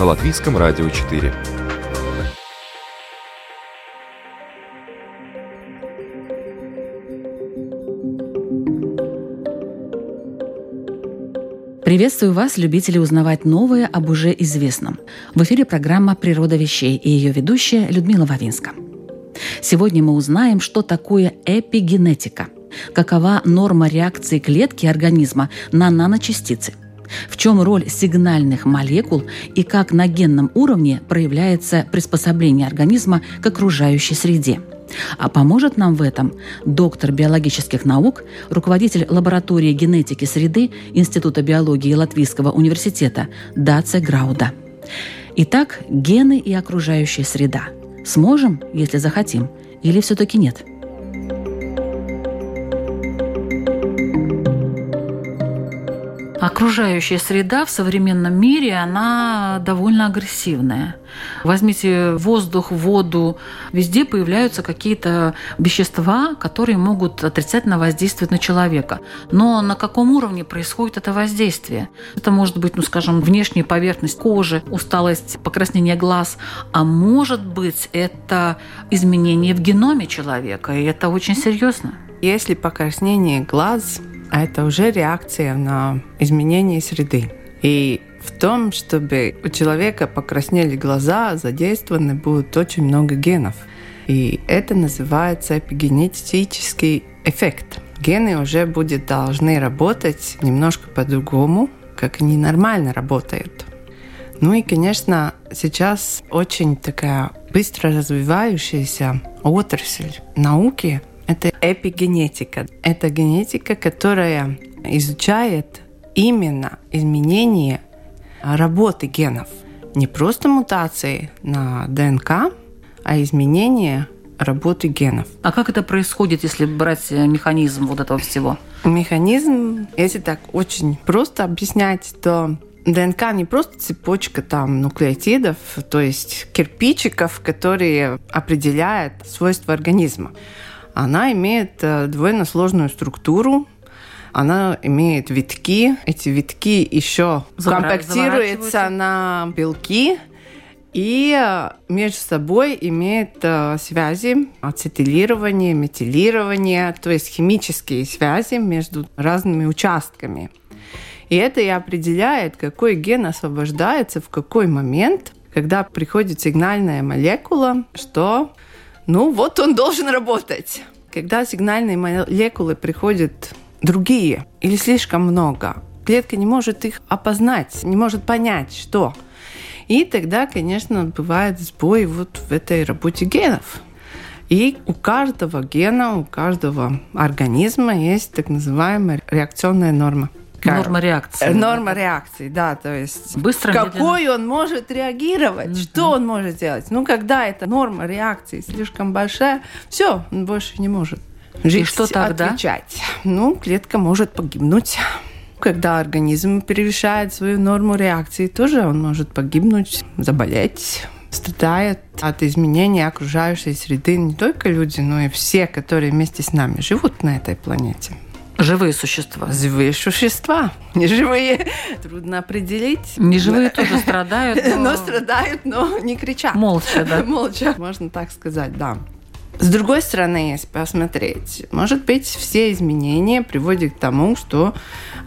на Латвийском радио 4. Приветствую вас, любители узнавать новое об уже известном. В эфире программа «Природа вещей» и ее ведущая Людмила Вавинска. Сегодня мы узнаем, что такое эпигенетика, какова норма реакции клетки организма на наночастицы – в чем роль сигнальных молекул и как на генном уровне проявляется приспособление организма к окружающей среде. А поможет нам в этом доктор биологических наук, руководитель лаборатории генетики среды Института биологии Латвийского университета Даце Грауда. Итак, гены и окружающая среда. Сможем, если захотим, или все-таки нет? Окружающая среда в современном мире, она довольно агрессивная. Возьмите воздух, воду, везде появляются какие-то вещества, которые могут отрицательно воздействовать на человека. Но на каком уровне происходит это воздействие? Это может быть, ну скажем, внешняя поверхность кожи, усталость, покраснение глаз, а может быть это изменение в геноме человека, и это очень серьезно. Если покраснение глаз это уже реакция на изменение среды. И в том, чтобы у человека покраснели глаза, задействованы будут очень много генов. И это называется эпигенетический эффект. Гены уже будет должны работать немножко по-другому, как они нормально работают. Ну и, конечно, сейчас очень такая быстро развивающаяся отрасль науки это эпигенетика. Это генетика, которая изучает именно изменение работы генов. Не просто мутации на ДНК, а изменение работы генов. А как это происходит, если брать механизм вот этого всего? Механизм, если так очень просто объяснять, то ДНК не просто цепочка там нуклеотидов, то есть кирпичиков, которые определяют свойства организма она имеет э, довольно сложную структуру, она имеет витки. Эти витки еще компактируются на белки и э, между собой имеет э, связи ацетилирование, метилирование, то есть химические связи между разными участками. И это и определяет, какой ген освобождается в какой момент, когда приходит сигнальная молекула, что ну вот он должен работать. Когда сигнальные молекулы приходят другие или слишком много, клетка не может их опознать, не может понять, что. И тогда, конечно, бывает сбой вот в этой работе генов. И у каждого гена, у каждого организма есть так называемая реакционная норма. Норма реакции. Э, норма реакции, да, то есть Быстро, какой медленно. он может реагировать, mm-hmm. что он может делать. Ну, когда эта норма реакции слишком большая, все, он больше не может жить, И что тогда? отвечать. Ну, клетка может погибнуть. Когда организм превышает свою норму реакции, тоже он может погибнуть, заболеть страдает от изменения окружающей среды не только люди, но и все, которые вместе с нами живут на этой планете. Живые существа. Живые существа. Неживые трудно определить. Неживые тоже страдают. Но... но страдают, но не кричат. Молча, да. Молча, можно так сказать, да. С другой стороны, если посмотреть, может быть, все изменения приводят к тому, что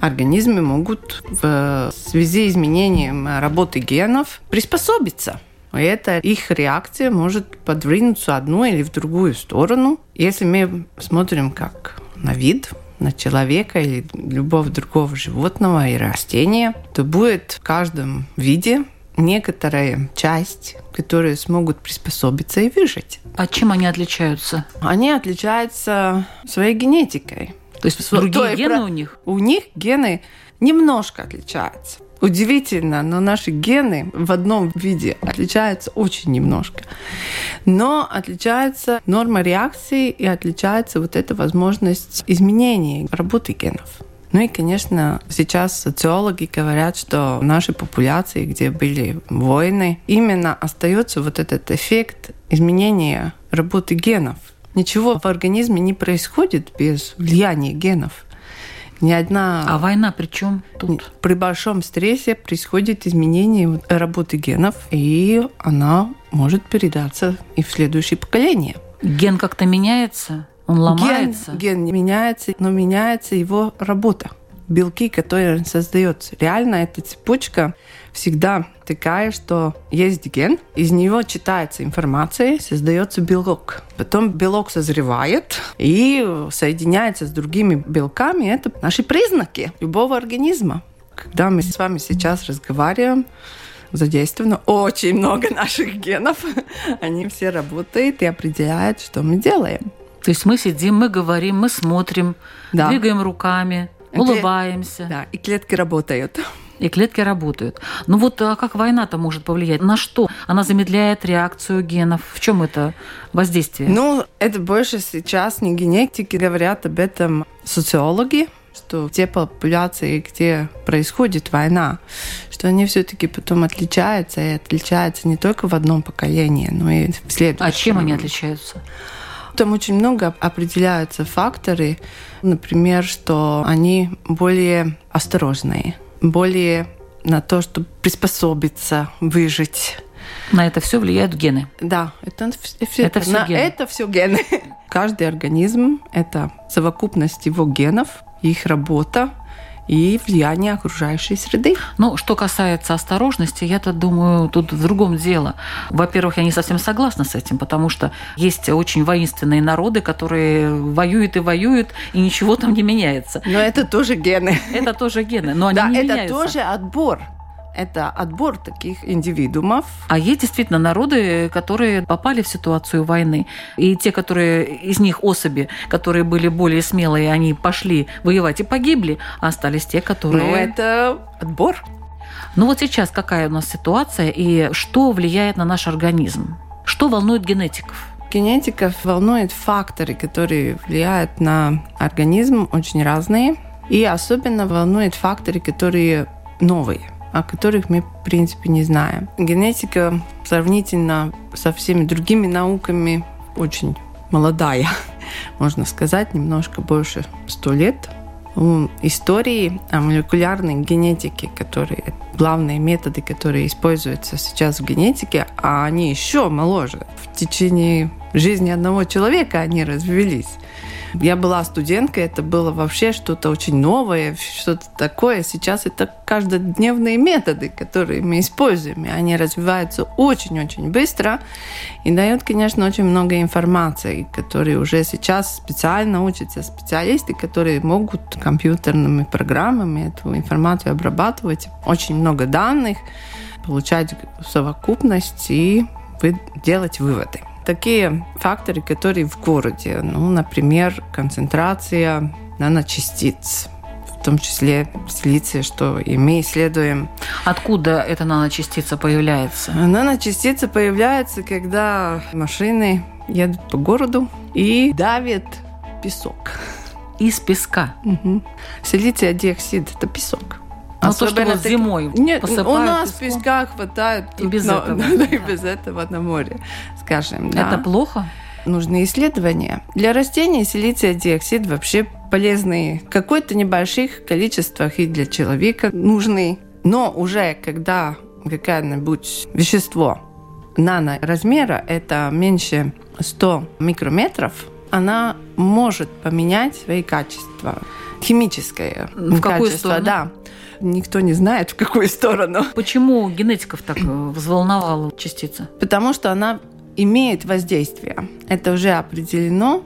организмы могут в связи с изменением работы генов приспособиться. И эта их реакция может подвинуться одну или в другую сторону. Если мы смотрим как на вид, на человека или любого другого животного и растения, то будет в каждом виде некоторая часть, которые смогут приспособиться и выжить. А чем они отличаются? Они отличаются своей генетикой. То есть другие гены у них? У них гены немножко отличаются. Удивительно, но наши гены в одном виде отличаются очень немножко. Но отличается норма реакции и отличается вот эта возможность изменения работы генов. Ну и, конечно, сейчас социологи говорят, что в нашей популяции, где были войны, именно остается вот этот эффект изменения работы генов. Ничего в организме не происходит без влияния генов ни одна... А война при чем тут? При большом стрессе происходит изменение работы генов, и она может передаться и в следующее поколение. Ген как-то меняется? Он ломается? Ген, ген меняется, но меняется его работа белки, которые создает. Реально эта цепочка всегда такая, что есть ген, из него читается информация, создается белок. Потом белок созревает и соединяется с другими белками. Это наши признаки любого организма. Когда мы с вами сейчас разговариваем, задействовано очень много наших генов. Они все работают и определяют, что мы делаем. То есть мы сидим, мы говорим, мы смотрим, да. двигаем руками, улыбаемся. Да, и клетки работают. И клетки работают. Ну вот а как война-то может повлиять? На что? Она замедляет реакцию генов. В чем это воздействие? Ну, это больше сейчас не генетики говорят об этом социологи, что те популяции, где происходит война, что они все-таки потом отличаются, и отличаются не только в одном поколении, но и в следующем. А чем они отличаются? Там очень много определяются факторы, например, что они более осторожные, более на то, чтобы приспособиться, выжить. На это все влияют гены. Да, это, все, это все на гены. Это все гены. Каждый организм – это совокупность его генов, их работа, и влияние окружающей среды. Ну, что касается осторожности, я-то думаю, тут в другом дело. Во-первых, я не совсем согласна с этим, потому что есть очень воинственные народы, которые воюют и воюют, и ничего там не меняется. Но это тоже гены. Это тоже гены, но они да, не это меняются. тоже отбор это отбор таких индивидуумов. А есть действительно народы, которые попали в ситуацию войны. И те, которые из них особи, которые были более смелые, они пошли воевать и погибли, а остались те, которые... Ну, это отбор. Ну вот сейчас какая у нас ситуация и что влияет на наш организм? Что волнует генетиков? Генетиков волнует факторы, которые влияют на организм, очень разные. И особенно волнует факторы, которые новые о которых мы, в принципе, не знаем. Генетика сравнительно со всеми другими науками очень молодая, можно сказать, немножко больше сто лет. У истории о молекулярной генетике, которые главные методы, которые используются сейчас в генетике, а они еще моложе. В течение жизни одного человека они развились. Я была студенткой, это было вообще что-то очень новое, что-то такое. Сейчас это каждодневные методы, которые мы используем, и они развиваются очень-очень быстро и дают, конечно, очень много информации, которые уже сейчас специально учатся специалисты, которые могут компьютерными программами эту информацию обрабатывать. Очень много данных, получать совокупность и делать выводы такие факторы, которые в городе, ну, например, концентрация наночастиц, в том числе силиция, что и мы исследуем. Откуда эта наночастица появляется? Наночастица появляется, когда машины едут по городу и давят песок. Из песка? Угу. Силиция диоксид – это песок. Ну, то, что вот зимой Нет, у нас песком. песка хватает. И без но, этого. Да, и без этого на море, скажем. Да. Это плохо? Нужны исследования. Для растений силиция диоксид вообще полезный в какой-то небольших количествах и для человека нужный. Но уже когда какое-нибудь вещество наноразмера, это меньше 100 микрометров, она может поменять свои качества. Химическое в качество, какую сторону? да никто не знает, в какую сторону. Почему генетиков так э, взволновала частица? Потому что она имеет воздействие. Это уже определено.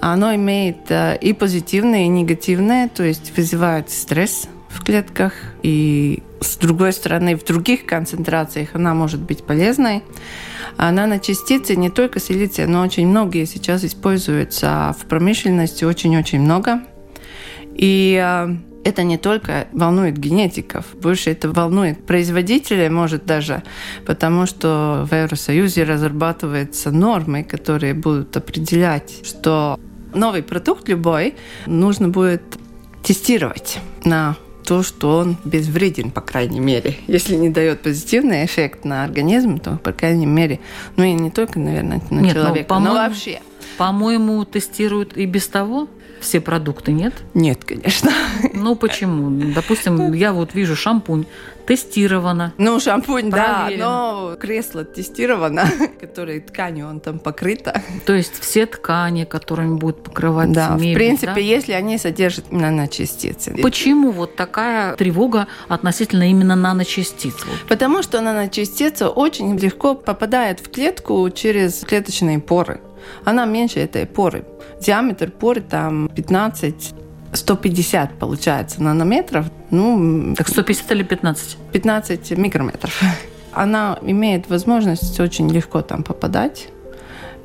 Оно имеет э, и позитивное, и негативное, то есть вызывает стресс в клетках. И с другой стороны, в других концентрациях она может быть полезной. А наночастицы, не только силиция, но очень многие сейчас используются в промышленности, очень-очень много. И э, это не только волнует генетиков, больше это волнует производителей, может даже, потому что в Евросоюзе разрабатываются нормы, которые будут определять, что новый продукт любой нужно будет тестировать на то, что он безвреден, по крайней мере. Если не дает позитивный эффект на организм, то, по крайней мере, ну и не только, наверное, на Нет, ну, человека, но, но вообще. По-моему, тестируют и без того все продукты, нет? Нет, конечно. Ну почему? Допустим, я вот вижу шампунь, тестировано. Ну, шампунь, проверен. да, но кресло тестировано, которой тканью он там покрыто. То есть все ткани, которыми будут покрывать Да, мебель, в принципе, да? если они содержат наночастицы. Почему вот такая тревога относительно именно наночастиц? Потому что наночастица очень легко попадает в клетку через клеточные поры она меньше этой поры. Диаметр поры там 15 150 получается нанометров. Ну, так 150 или 15? 15 микрометров. Она имеет возможность очень легко там попадать.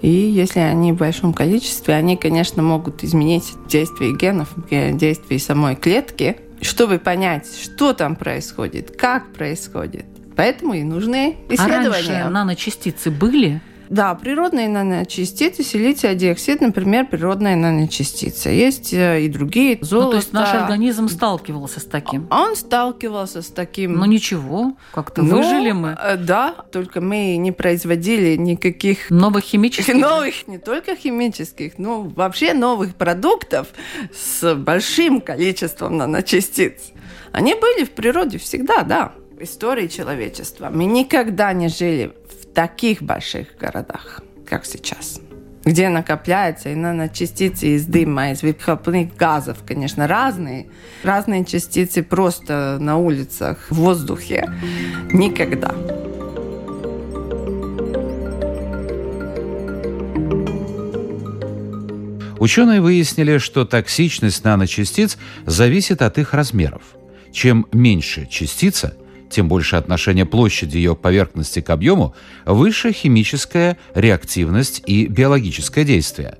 И если они в большом количестве, они, конечно, могут изменить действие генов, действие самой клетки, чтобы понять, что там происходит, как происходит. Поэтому и нужны исследования. А раньше наночастицы были? Да, природные наночастицы, силиция диоксид, например, природная наночастица. Есть э, и другие, золото. Ну, то есть наш организм сталкивался с таким? Он сталкивался с таким. Ну ничего, как-то ну, выжили мы. Э, да, только мы не производили никаких... Новых химических? Новых, не только химических, но вообще новых продуктов с большим количеством наночастиц. Они были в природе всегда, да. В истории человечества. Мы никогда не жили таких больших городах, как сейчас где накопляется и наночастицы из дыма, из выхлопных газов, конечно, разные. Разные частицы просто на улицах, в воздухе. Никогда. Ученые выяснили, что токсичность наночастиц зависит от их размеров. Чем меньше частица – тем больше отношение площади ее поверхности к объему, выше химическая реактивность и биологическое действие.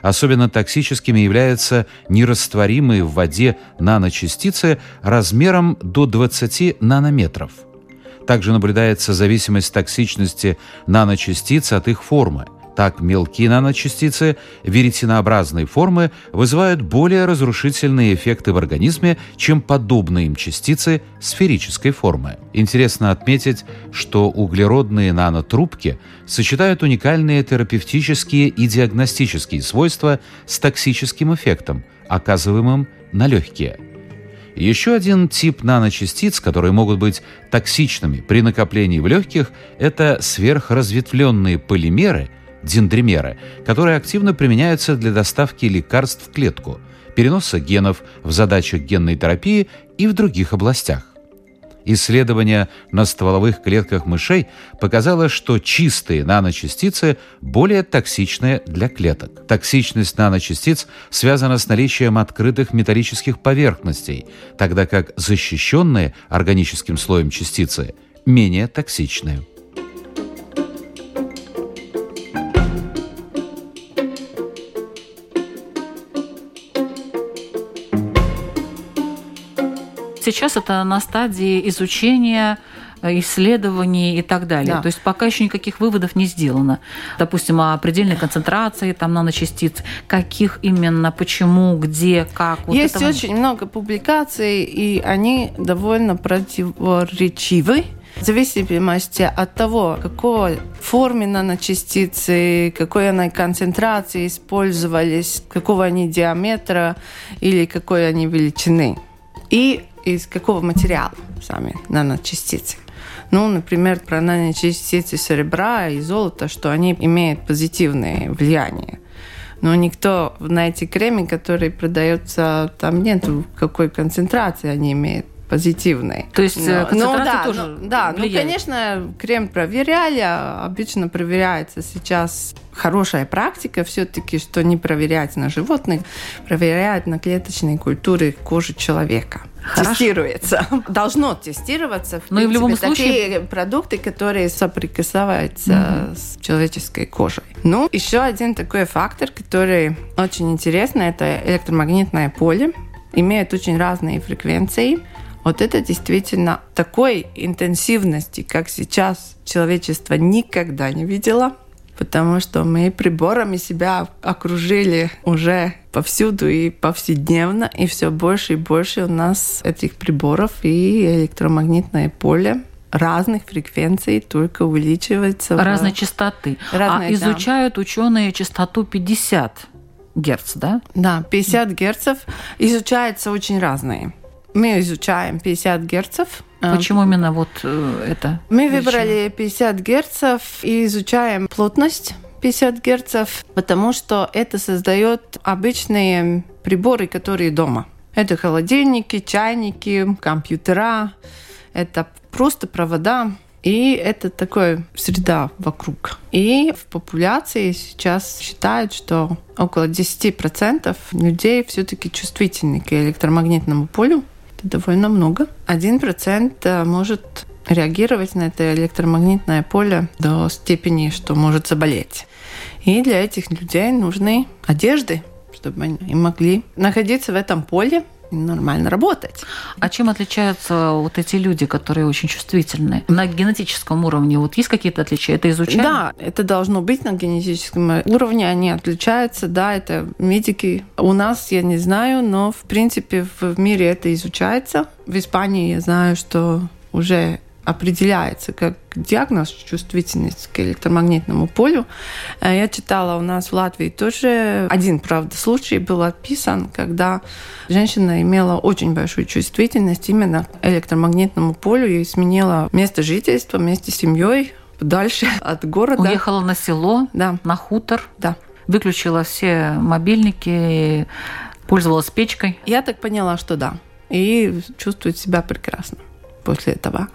Особенно токсическими являются нерастворимые в воде наночастицы размером до 20 нанометров. Также наблюдается зависимость токсичности наночастиц от их формы – так мелкие наночастицы веретенообразной формы вызывают более разрушительные эффекты в организме, чем подобные им частицы сферической формы. Интересно отметить, что углеродные нанотрубки сочетают уникальные терапевтические и диагностические свойства с токсическим эффектом, оказываемым на легкие. Еще один тип наночастиц, которые могут быть токсичными при накоплении в легких, это сверхразветвленные полимеры – дендримеры, которые активно применяются для доставки лекарств в клетку, переноса генов в задачах генной терапии и в других областях. Исследование на стволовых клетках мышей показало, что чистые наночастицы более токсичны для клеток. Токсичность наночастиц связана с наличием открытых металлических поверхностей, тогда как защищенные органическим слоем частицы менее токсичны. Сейчас это на стадии изучения э, исследований и так далее. Да. То есть пока еще никаких выводов не сделано. Допустим, о предельной концентрации там наночастиц, каких именно, почему, где, как. Вот Есть этого... очень много публикаций, и они довольно противоречивы. В зависимости от того, какой форме наночастицы, какой она концентрации использовались, какого они диаметра или какой они величины. И из какого материала сами наночастицы. Ну, например, про наночастицы серебра и золота, что они имеют позитивное влияние. Но никто на эти кремы, которые продаются, там нет какой концентрации они имеют позитивной. То есть но, ну, да, тоже ну, да, ну конечно крем проверяли, а обычно проверяется сейчас хорошая практика все-таки, что не проверять на животных, проверяют на клеточной культуре кожи человека. Хорошо. Тестируется. Должно тестироваться. В Но принципе, и в любом такие случае... продукты, которые соприкасаются mm-hmm. с человеческой кожей. Ну, еще один такой фактор, который очень интересный, это электромагнитное поле имеют очень разные фреквенции. Вот это действительно такой интенсивности, как сейчас человечество никогда не видело, потому что мы приборами себя окружили уже повсюду и повседневно, и все больше и больше у нас этих приборов и электромагнитное поле разных фреквенций только увеличивается. Разной в... частоты. Разные, а изучают да. ученые частоту 50 герц, да? Да, 50 герцев изучаются очень разные. Мы изучаем 50 герцев. Почему именно вот э, это? Мы выбрали 50 герцев и изучаем плотность 50 герцев, потому что это создает обычные приборы, которые дома. Это холодильники, чайники, компьютера, это просто провода, и это такая среда вокруг. И в популяции сейчас считают, что около 10% людей все-таки чувствительны к электромагнитному полю. Довольно много. 1% э, может реагировать на это электромагнитное поле до степени, что может заболеть. И для этих людей нужны одежды, чтобы они могли находиться в этом поле нормально работать. А чем отличаются вот эти люди, которые очень чувствительны? На генетическом уровне вот есть какие-то отличия? Это изучают? Да, это должно быть на генетическом уровне. Они отличаются, да, это медики. У нас, я не знаю, но в принципе в мире это изучается. В Испании я знаю, что уже определяется как диагноз чувствительность к электромагнитному полю. Э, я читала у нас в Латвии тоже один, правда, случай был описан, когда женщина имела очень большую чувствительность именно к электромагнитному полю и сменила место жительства вместе с семьей дальше от города. Уехала на село, да. на хутор. Да. Выключила все мобильники, пользовалась печкой. Я так поняла, что да. И чувствует себя прекрасно после этого.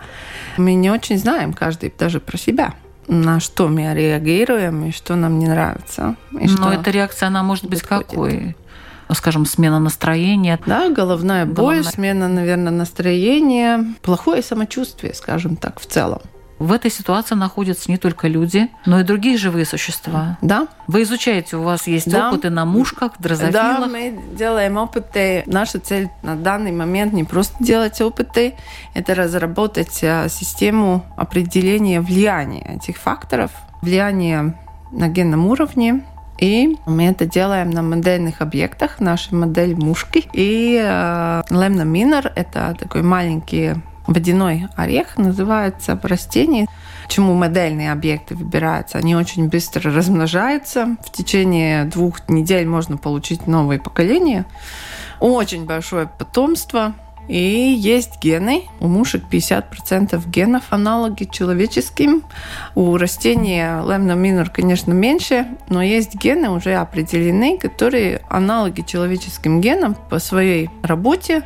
Мы не очень знаем каждый даже про себя на что мы реагируем и что нам не нравится. И Но эта реакция, она может быть выходит. какой? скажем, смена настроения. Да, головная боль, головная... смена, наверное, настроения, плохое самочувствие, скажем так, в целом. В этой ситуации находятся не только люди, но и другие живые существа. Да. Вы изучаете, у вас есть да. опыты на мушках, дрозофилах? Да, мы делаем опыты. Наша цель на данный момент не просто делать опыты, это разработать а, систему определения влияния этих факторов, влияния на генном уровне, и мы это делаем на модельных объектах, нашей модель мушки. И э, Лемна Минер — это такой маленький водяной орех называется в растении. Почему модельные объекты выбираются? Они очень быстро размножаются. В течение двух недель можно получить новые поколения. Очень большое потомство. И есть гены. У мушек 50% генов аналоги человеческим. У растения лемна минор, конечно, меньше, но есть гены уже определены, которые аналоги человеческим генам по своей работе.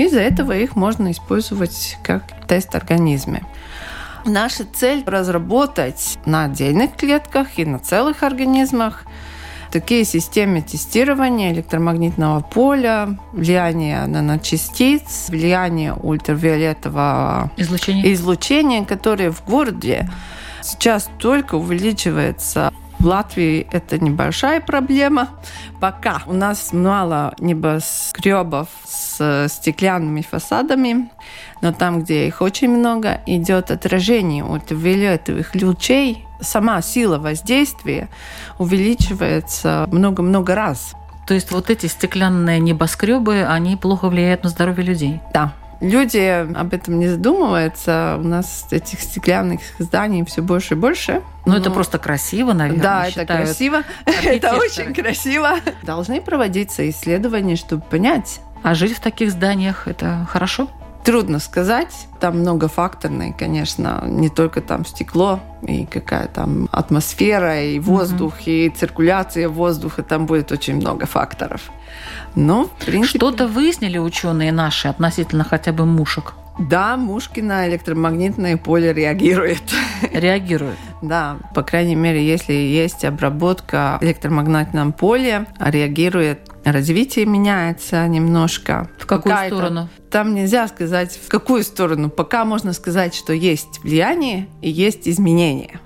Из-за этого их можно использовать как тест организме. Наша цель – разработать на отдельных клетках и на целых организмах такие системы тестирования электромагнитного поля, влияние наночастиц, влияние ультрафиолетового излучения, излучения которое в городе сейчас только увеличивается в Латвии это небольшая проблема. Пока у нас мало небоскребов с стеклянными фасадами, но там, где их очень много, идет отражение от виолетовых лучей. Сама сила воздействия увеличивается много-много раз. То есть вот эти стеклянные небоскребы, они плохо влияют на здоровье людей? Да, Люди об этом не задумываются. У нас этих стеклянных зданий все больше и больше. Ну, это просто красиво, наверное. Да, это красиво. Это очень красиво. Должны проводиться исследования, чтобы понять. А жить в таких зданиях это хорошо? Трудно сказать. Там многофакторные, конечно, не только там стекло и какая там атмосфера, и воздух, mm и циркуляция воздуха. Там будет очень много факторов. Но, в принципе... Что-то выяснили ученые наши относительно хотя бы мушек? Да, мушки на электромагнитное поле реагируют. Реагируют? Да, по крайней мере, если есть обработка в электромагнитном поле, реагирует развитие меняется немножко. В какую Пока сторону? Это, там нельзя сказать, в какую сторону. Пока можно сказать, что есть влияние и есть изменения.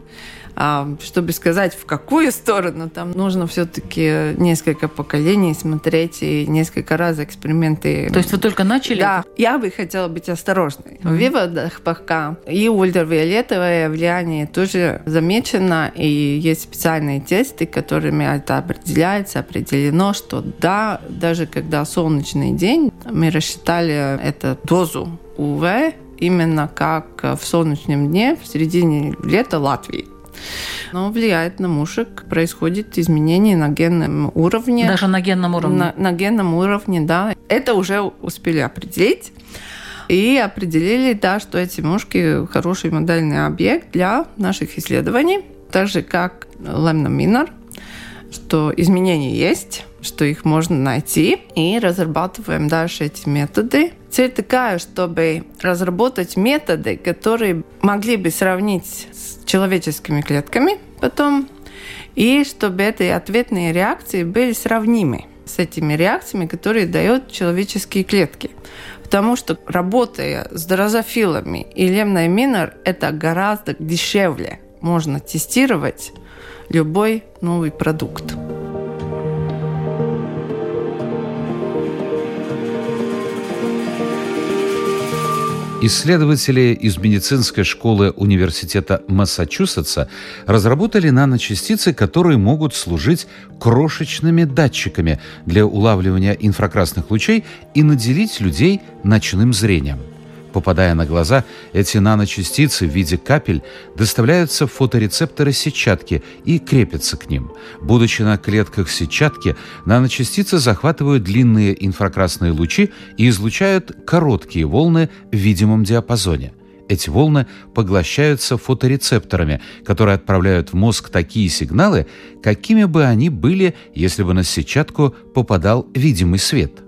А чтобы сказать, в какую сторону, там нужно все-таки несколько поколений смотреть и несколько раз эксперименты. То есть вы только начали? Да. Я бы хотела быть осторожной. Mm-hmm. В выводах пока и ультрафиолетовое влияние тоже замечено, и есть специальные тесты, которыми это определяется, определено, что да, даже когда солнечный день, мы рассчитали эту дозу УВ именно как в солнечном дне в середине лета Латвии. Но влияет на мушек, происходит изменение на генном уровне. Даже на генном уровне? На, на генном уровне, да. Это уже успели определить. И определили, да, что эти мушки хороший модельный объект для наших исследований, так же как lemna что изменения есть, что их можно найти, и разрабатываем дальше эти методы. Цель такая, чтобы разработать методы, которые могли бы сравнить с человеческими клетками потом, и чтобы эти ответные реакции были сравнимы с этими реакциями, которые дают человеческие клетки. Потому что работая с дрозофилами и лемной минор, это гораздо дешевле. Можно тестировать любой новый продукт. Исследователи из медицинской школы Университета Массачусетса разработали наночастицы, которые могут служить крошечными датчиками для улавливания инфракрасных лучей и наделить людей ночным зрением – Попадая на глаза, эти наночастицы в виде капель доставляются в фоторецепторы сетчатки и крепятся к ним. Будучи на клетках сетчатки, наночастицы захватывают длинные инфракрасные лучи и излучают короткие волны в видимом диапазоне. Эти волны поглощаются фоторецепторами, которые отправляют в мозг такие сигналы, какими бы они были, если бы на сетчатку попадал видимый свет.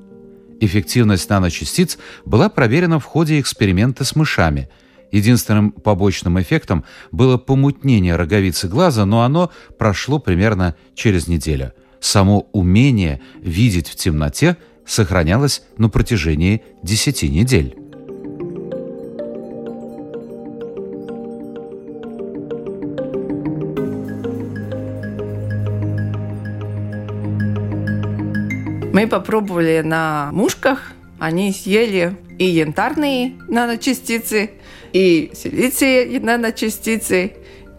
Эффективность наночастиц была проверена в ходе эксперимента с мышами. Единственным побочным эффектом было помутнение роговицы глаза, но оно прошло примерно через неделю. Само умение видеть в темноте сохранялось на протяжении 10 недель. Мы попробовали на мушках, они съели и янтарные наночастицы, и силиции наночастицы,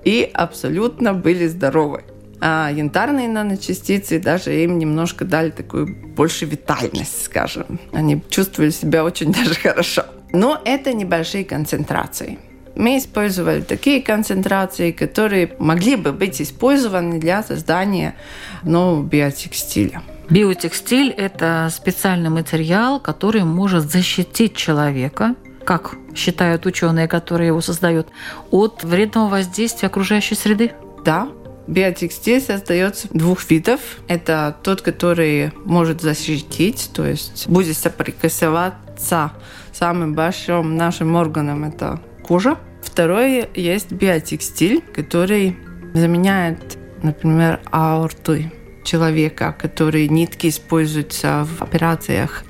и абсолютно были здоровы. А янтарные наночастицы даже им немножко дали такую больше витальность, скажем. Они чувствовали себя очень даже хорошо. Но это небольшие концентрации. Мы использовали такие концентрации, которые могли бы быть использованы для создания нового биотекстиля. Биотекстиль – это специальный материал, который может защитить человека, как считают ученые, которые его создают, от вредного воздействия окружающей среды? Да, Биотекстиль создается двух видов. Это тот, который может защитить, то есть будет соприкасаться самым большим нашим органом, это кожа. Второй есть биотекстиль, который заменяет, например, аорты человека, которые нитки используются в операциях.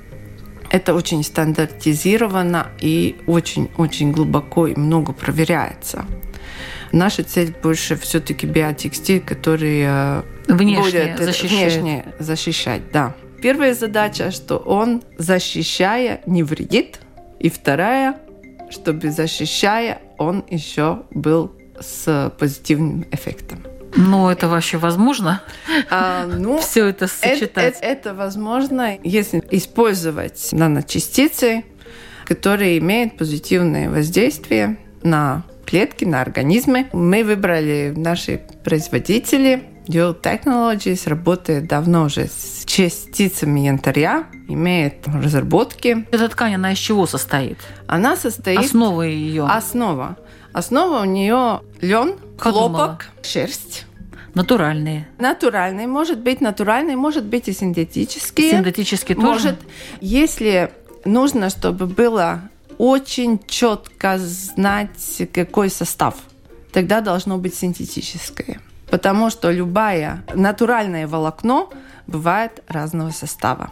Это очень стандартизировано и очень-очень глубоко и много проверяется. Наша цель больше все-таки биотекстиль, который э, внешне будет защищает. внешне защищать. Да. Первая задача, что он, защищая, не вредит. И вторая, чтобы защищая, он еще был с позитивным эффектом. Но это вообще возможно? А, ну, Все это сочетать? Это, это, это возможно, если использовать наночастицы, которые имеют позитивное воздействие на клетки, на организмы. Мы выбрали наши производители. Dual Technologies работает давно уже с частицами янтаря, имеет разработки. Эта ткань, она из чего состоит? Она состоит... Основа ее? Основа. Основа у нее лен, хлопок, шерсть. Натуральные. Натуральные. Может быть натуральные, может быть и синтетические. Синтетические тоже? Может, если нужно, чтобы было очень четко знать, какой состав, тогда должно быть синтетическое. Потому что любое натуральное волокно бывает разного состава.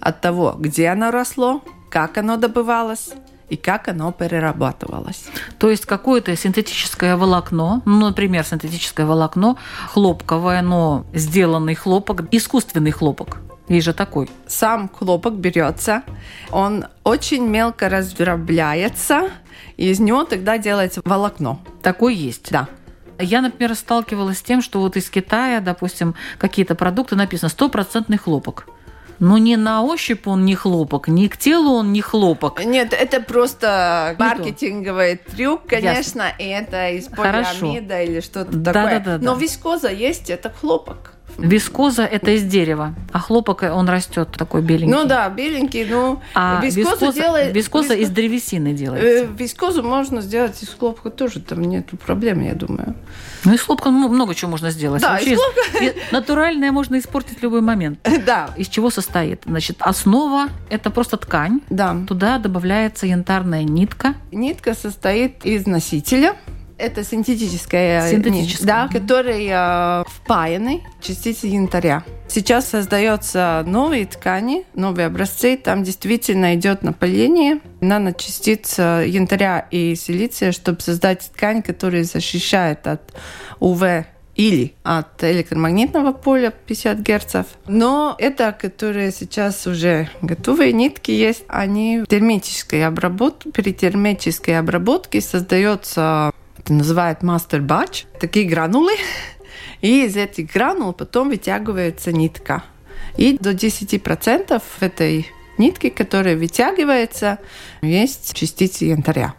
От того, где оно росло, как оно добывалось и как оно перерабатывалось. То есть какое-то синтетическое волокно, ну, например, синтетическое волокно, хлопковое, но сделанный хлопок, искусственный хлопок. Есть же такой. Сам хлопок берется, он очень мелко раздробляется, и из него тогда делается волокно. Такой есть? Да. Я, например, сталкивалась с тем, что вот из Китая, допустим, какие-то продукты написано стопроцентный хлопок. Но не на ощупь он не хлопок, ни к телу он не хлопок. Нет, это просто не маркетинговый то. трюк, конечно, Ясно. и это из полиамида или что-то да, такое. Да, да, Но да. вискоза есть, это хлопок. Вискоза – это из дерева, а хлопок он растет такой беленький. Ну да, беленький, ну а вискозу вискоза, делает, вискоза вискоз... из древесины делается. Э, вискозу можно сделать из хлопка тоже, там нет проблем, я думаю. Ну из хлопка много чего можно сделать. Да, Вообще, из хлопка... Натуральное можно испортить в любой момент. Да. Из чего состоит? Значит, основа – это просто ткань. Да. Туда добавляется янтарная нитка. Нитка состоит из носителя – это синтетическая, синтетическая. да, который э, впаяны частицы янтаря. Сейчас создаются новые ткани, новые образцы. Там действительно идет напыление наночастиц янтаря и силиция, чтобы создать ткань, которая защищает от УВ или от электромагнитного поля 50 Гц. Но это, которые сейчас уже готовые нитки есть, они термической обработки, при термической обработке создается это называют мастер бач, такие гранулы, и из этих гранул потом вытягивается нитка. И до 10% в этой нитке, которая вытягивается, есть частицы янтаря.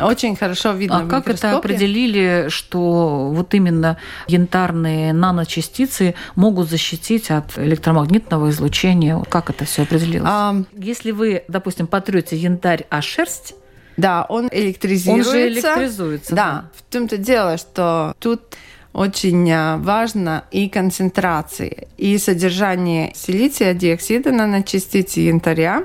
Очень хорошо видно. А как это определили, что вот именно янтарные наночастицы могут защитить от электромагнитного излучения? Как это все определилось? А... Если вы, допустим, потрете янтарь о шерсть, да, он электризируется. Он же электризуется. Да. В том-то дело, что тут очень а, важно и концентрация, и содержание силиция диоксида наночастицы янтаря.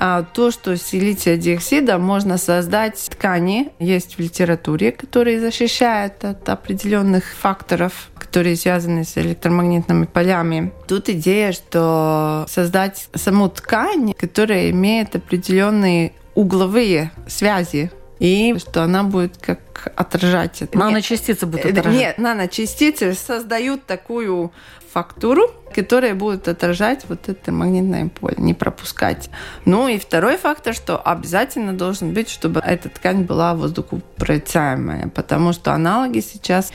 А то, что силиция диоксида можно создать ткани, есть в литературе, которые защищают от определенных факторов, которые связаны с электромагнитными полями. Тут идея, что создать саму ткань, которая имеет определенные угловые связи и что она будет как отражать это. Наночастицы будут э, отражать? Нет, наночастицы создают такую фактуру, которая будет отражать вот это магнитное поле, не пропускать. Ну и второй фактор, что обязательно должен быть, чтобы эта ткань была воздухопроницаемая, потому что аналоги сейчас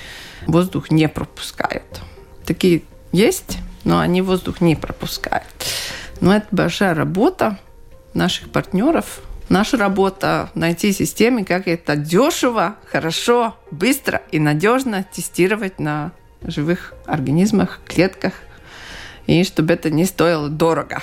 воздух не пропускают. Такие есть, но они воздух не пропускают. Но это большая работа наших партнеров, Наша работа – найти системы, как это дешево, хорошо, быстро и надежно тестировать на живых организмах, клетках, и чтобы это не стоило дорого.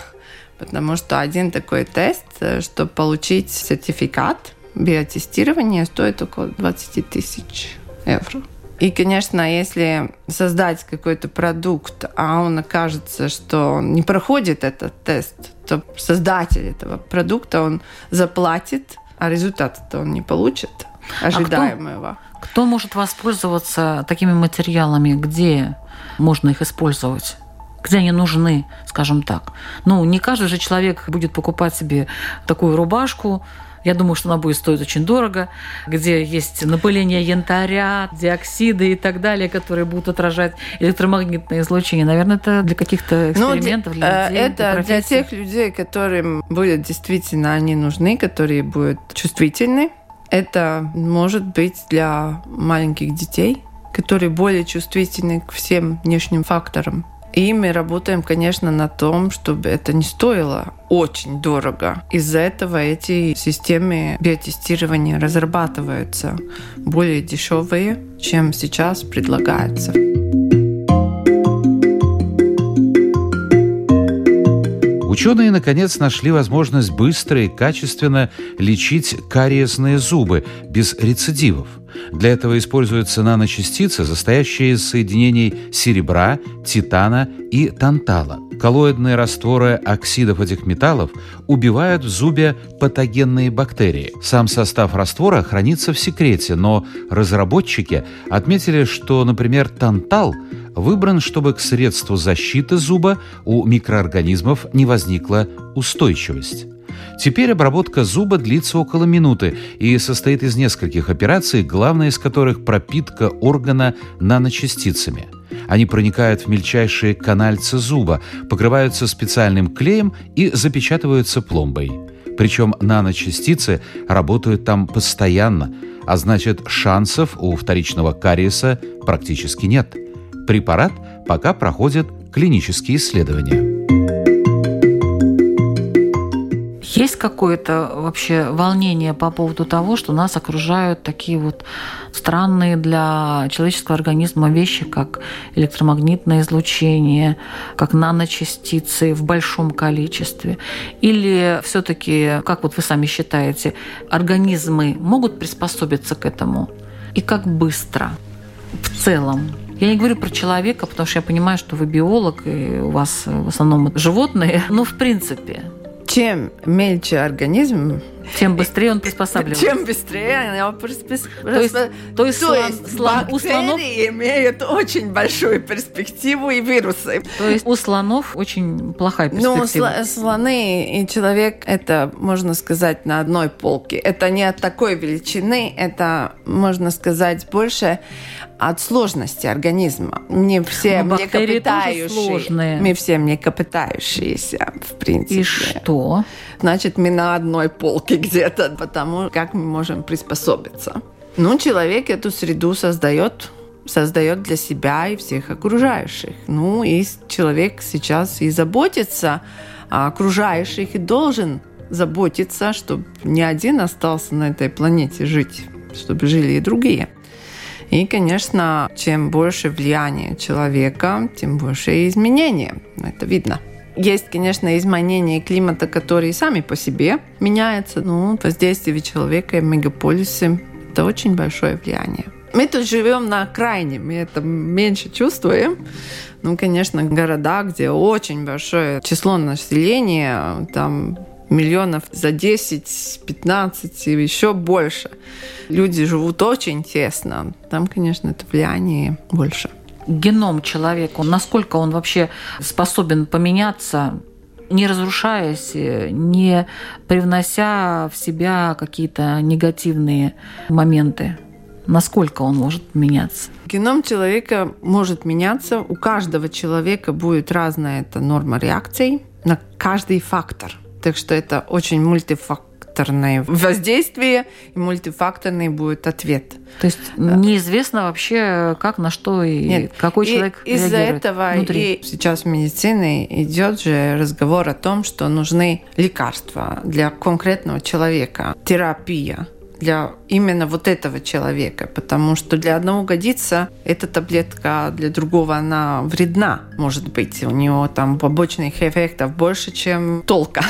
Потому что один такой тест, э, чтобы получить сертификат биотестирования, стоит около 20 тысяч евро. И, конечно, если создать какой-то продукт, а он окажется, что он не проходит этот тест, то создатель этого продукта, он заплатит, а результата-то он не получит ожидаемого. А кто, кто может воспользоваться такими материалами? Где можно их использовать? где они нужны, скажем так. Ну, не каждый же человек будет покупать себе такую рубашку, я думаю, что она будет стоить очень дорого, где есть напыление янтаря, диоксиды и так далее, которые будут отражать электромагнитное излучение. Наверное, это для каких-то ну, экспериментов, для, для людей. Это для, для тех людей, которым будет действительно они нужны, которые будут чувствительны. Это может быть для маленьких детей, которые более чувствительны к всем внешним факторам. И мы работаем, конечно, на том, чтобы это не стоило очень дорого. Из-за этого эти системы биотестирования разрабатываются более дешевые, чем сейчас предлагается. Ученые, наконец, нашли возможность быстро и качественно лечить кариесные зубы без рецидивов. Для этого используются наночастицы, состоящие из соединений серебра, титана и тантала. Коллоидные растворы оксидов этих металлов убивают в зубе патогенные бактерии. Сам состав раствора хранится в секрете, но разработчики отметили, что, например, тантал – выбран, чтобы к средству защиты зуба у микроорганизмов не возникла устойчивость. Теперь обработка зуба длится около минуты и состоит из нескольких операций, главная из которых пропитка органа наночастицами. Они проникают в мельчайшие канальцы зуба, покрываются специальным клеем и запечатываются пломбой. Причем наночастицы работают там постоянно, а значит шансов у вторичного кариеса практически нет. Препарат пока проходит клинические исследования. Есть какое-то вообще волнение по поводу того, что нас окружают такие вот странные для человеческого организма вещи, как электромагнитное излучение, как наночастицы в большом количестве? Или все-таки, как вот вы сами считаете, организмы могут приспособиться к этому? И как быстро в целом? Я не говорю про человека, потому что я понимаю, что вы биолог, и у вас в основном животные. Но в принципе, чем мельче организм, тем быстрее он приспосабливается. Чем быстрее он приспосабливается. То есть, то есть, есть слон, у слонов имеют очень большую перспективу и вирусы. То есть у слонов очень плохая ну, перспектива. Ну, слоны и человек это можно сказать на одной полке. Это не от такой величины, это можно сказать больше от сложности организма. Не все Но млекопитающие. Мы все млекопитающиеся, в принципе. И что? Значит, мы на одной полке где-то, потому как мы можем приспособиться. Ну, человек эту среду создает создает для себя и всех окружающих. Ну, и человек сейчас и заботится о окружающих и должен заботиться, чтобы не один остался на этой планете жить, чтобы жили и другие. И, конечно, чем больше влияния человека, тем больше изменения. Это видно. Есть, конечно, изменения климата, которые сами по себе меняются. Ну, воздействие человека и мегаполисы – это очень большое влияние. Мы тут живем на окраине, мы это меньше чувствуем. Ну, конечно, города, где очень большое число населения, там миллионов за 10, 15 и еще больше. Люди живут очень тесно. Там, конечно, это влияние больше. Геном человека, насколько он вообще способен поменяться, не разрушаясь, не привнося в себя какие-то негативные моменты? Насколько он может меняться? Геном человека может меняться. У каждого человека будет разная эта норма реакций на каждый фактор – так что это очень мультифакторное воздействие, и мультифакторный будет ответ. То есть неизвестно вообще, как, на что и Нет. какой и человек Из-за этого внутри. и сейчас в медицине идет же разговор о том, что нужны лекарства для конкретного человека, терапия для именно вот этого человека, потому что для одного годится эта таблетка, а для другого она вредна, может быть. У него там побочных эффектов больше, чем толка.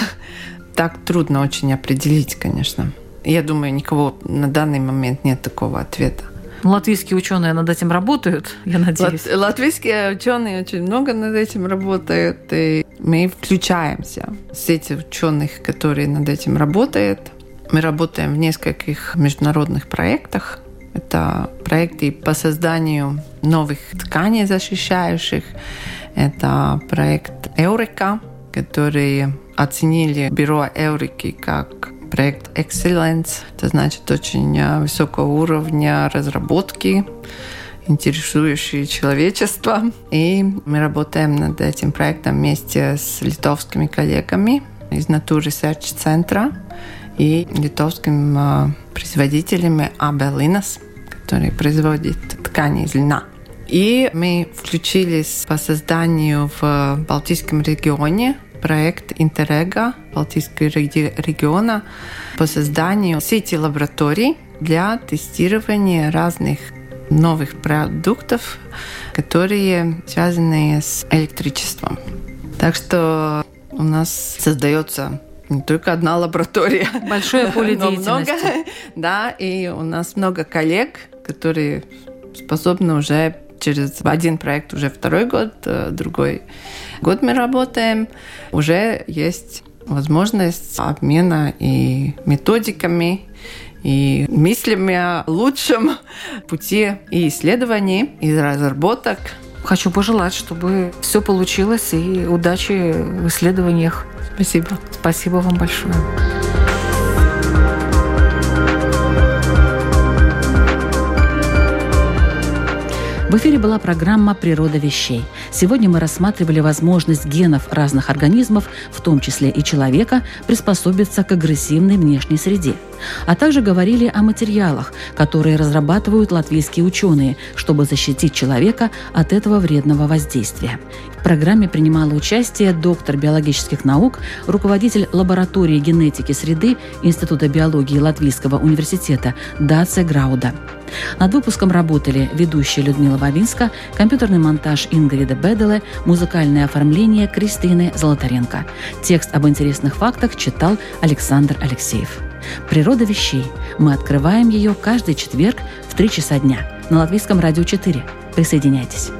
Так трудно очень определить, конечно. Я думаю, никого на данный момент нет такого ответа. Латвийские ученые над этим работают, я надеюсь. Лат, латвийские ученые очень много над этим работают, и мы включаемся в сети ученых, которые над этим работают. Мы работаем в нескольких международных проектах. Это проекты по созданию новых тканей защищающих. Это проект Эурика, который оценили бюро Эурики как проект Excellence. Это значит очень э, высокого уровня разработки, интересующие человечество. И мы работаем над этим проектом вместе с литовскими коллегами из Nature Research центра и литовским а, производителями Абелинас, который производит ткани из льна. И мы включились по созданию в Балтийском регионе проект Интерега Балтийского региона по созданию сети лабораторий для тестирования разных новых продуктов, которые связаны с электричеством. Так что у нас создается не только одна лаборатория. Большое поле деятельности. Много, да, и у нас много коллег, которые способны уже через один проект уже второй год, э, другой год мы работаем. Уже есть возможность обмена и методиками, и мыслями о лучшем пути и исследований, и разработок хочу пожелать, чтобы все получилось и удачи в исследованиях. Спасибо. Спасибо вам большое. В эфире была программа «Природа вещей». Сегодня мы рассматривали возможность генов разных организмов, в том числе и человека, приспособиться к агрессивной внешней среде. А также говорили о материалах, которые разрабатывают латвийские ученые, чтобы защитить человека от этого вредного воздействия. В программе принимала участие доктор биологических наук, руководитель лаборатории генетики среды Института биологии Латвийского университета Даце Грауда. Над выпуском работали ведущая Людмила Вавинска, компьютерный монтаж Ингрида Беделе, музыкальное оформление Кристины Золотаренко. Текст об интересных фактах читал Александр Алексеев. «Природа вещей». Мы открываем ее каждый четверг в 3 часа дня на Латвийском радио 4. Присоединяйтесь.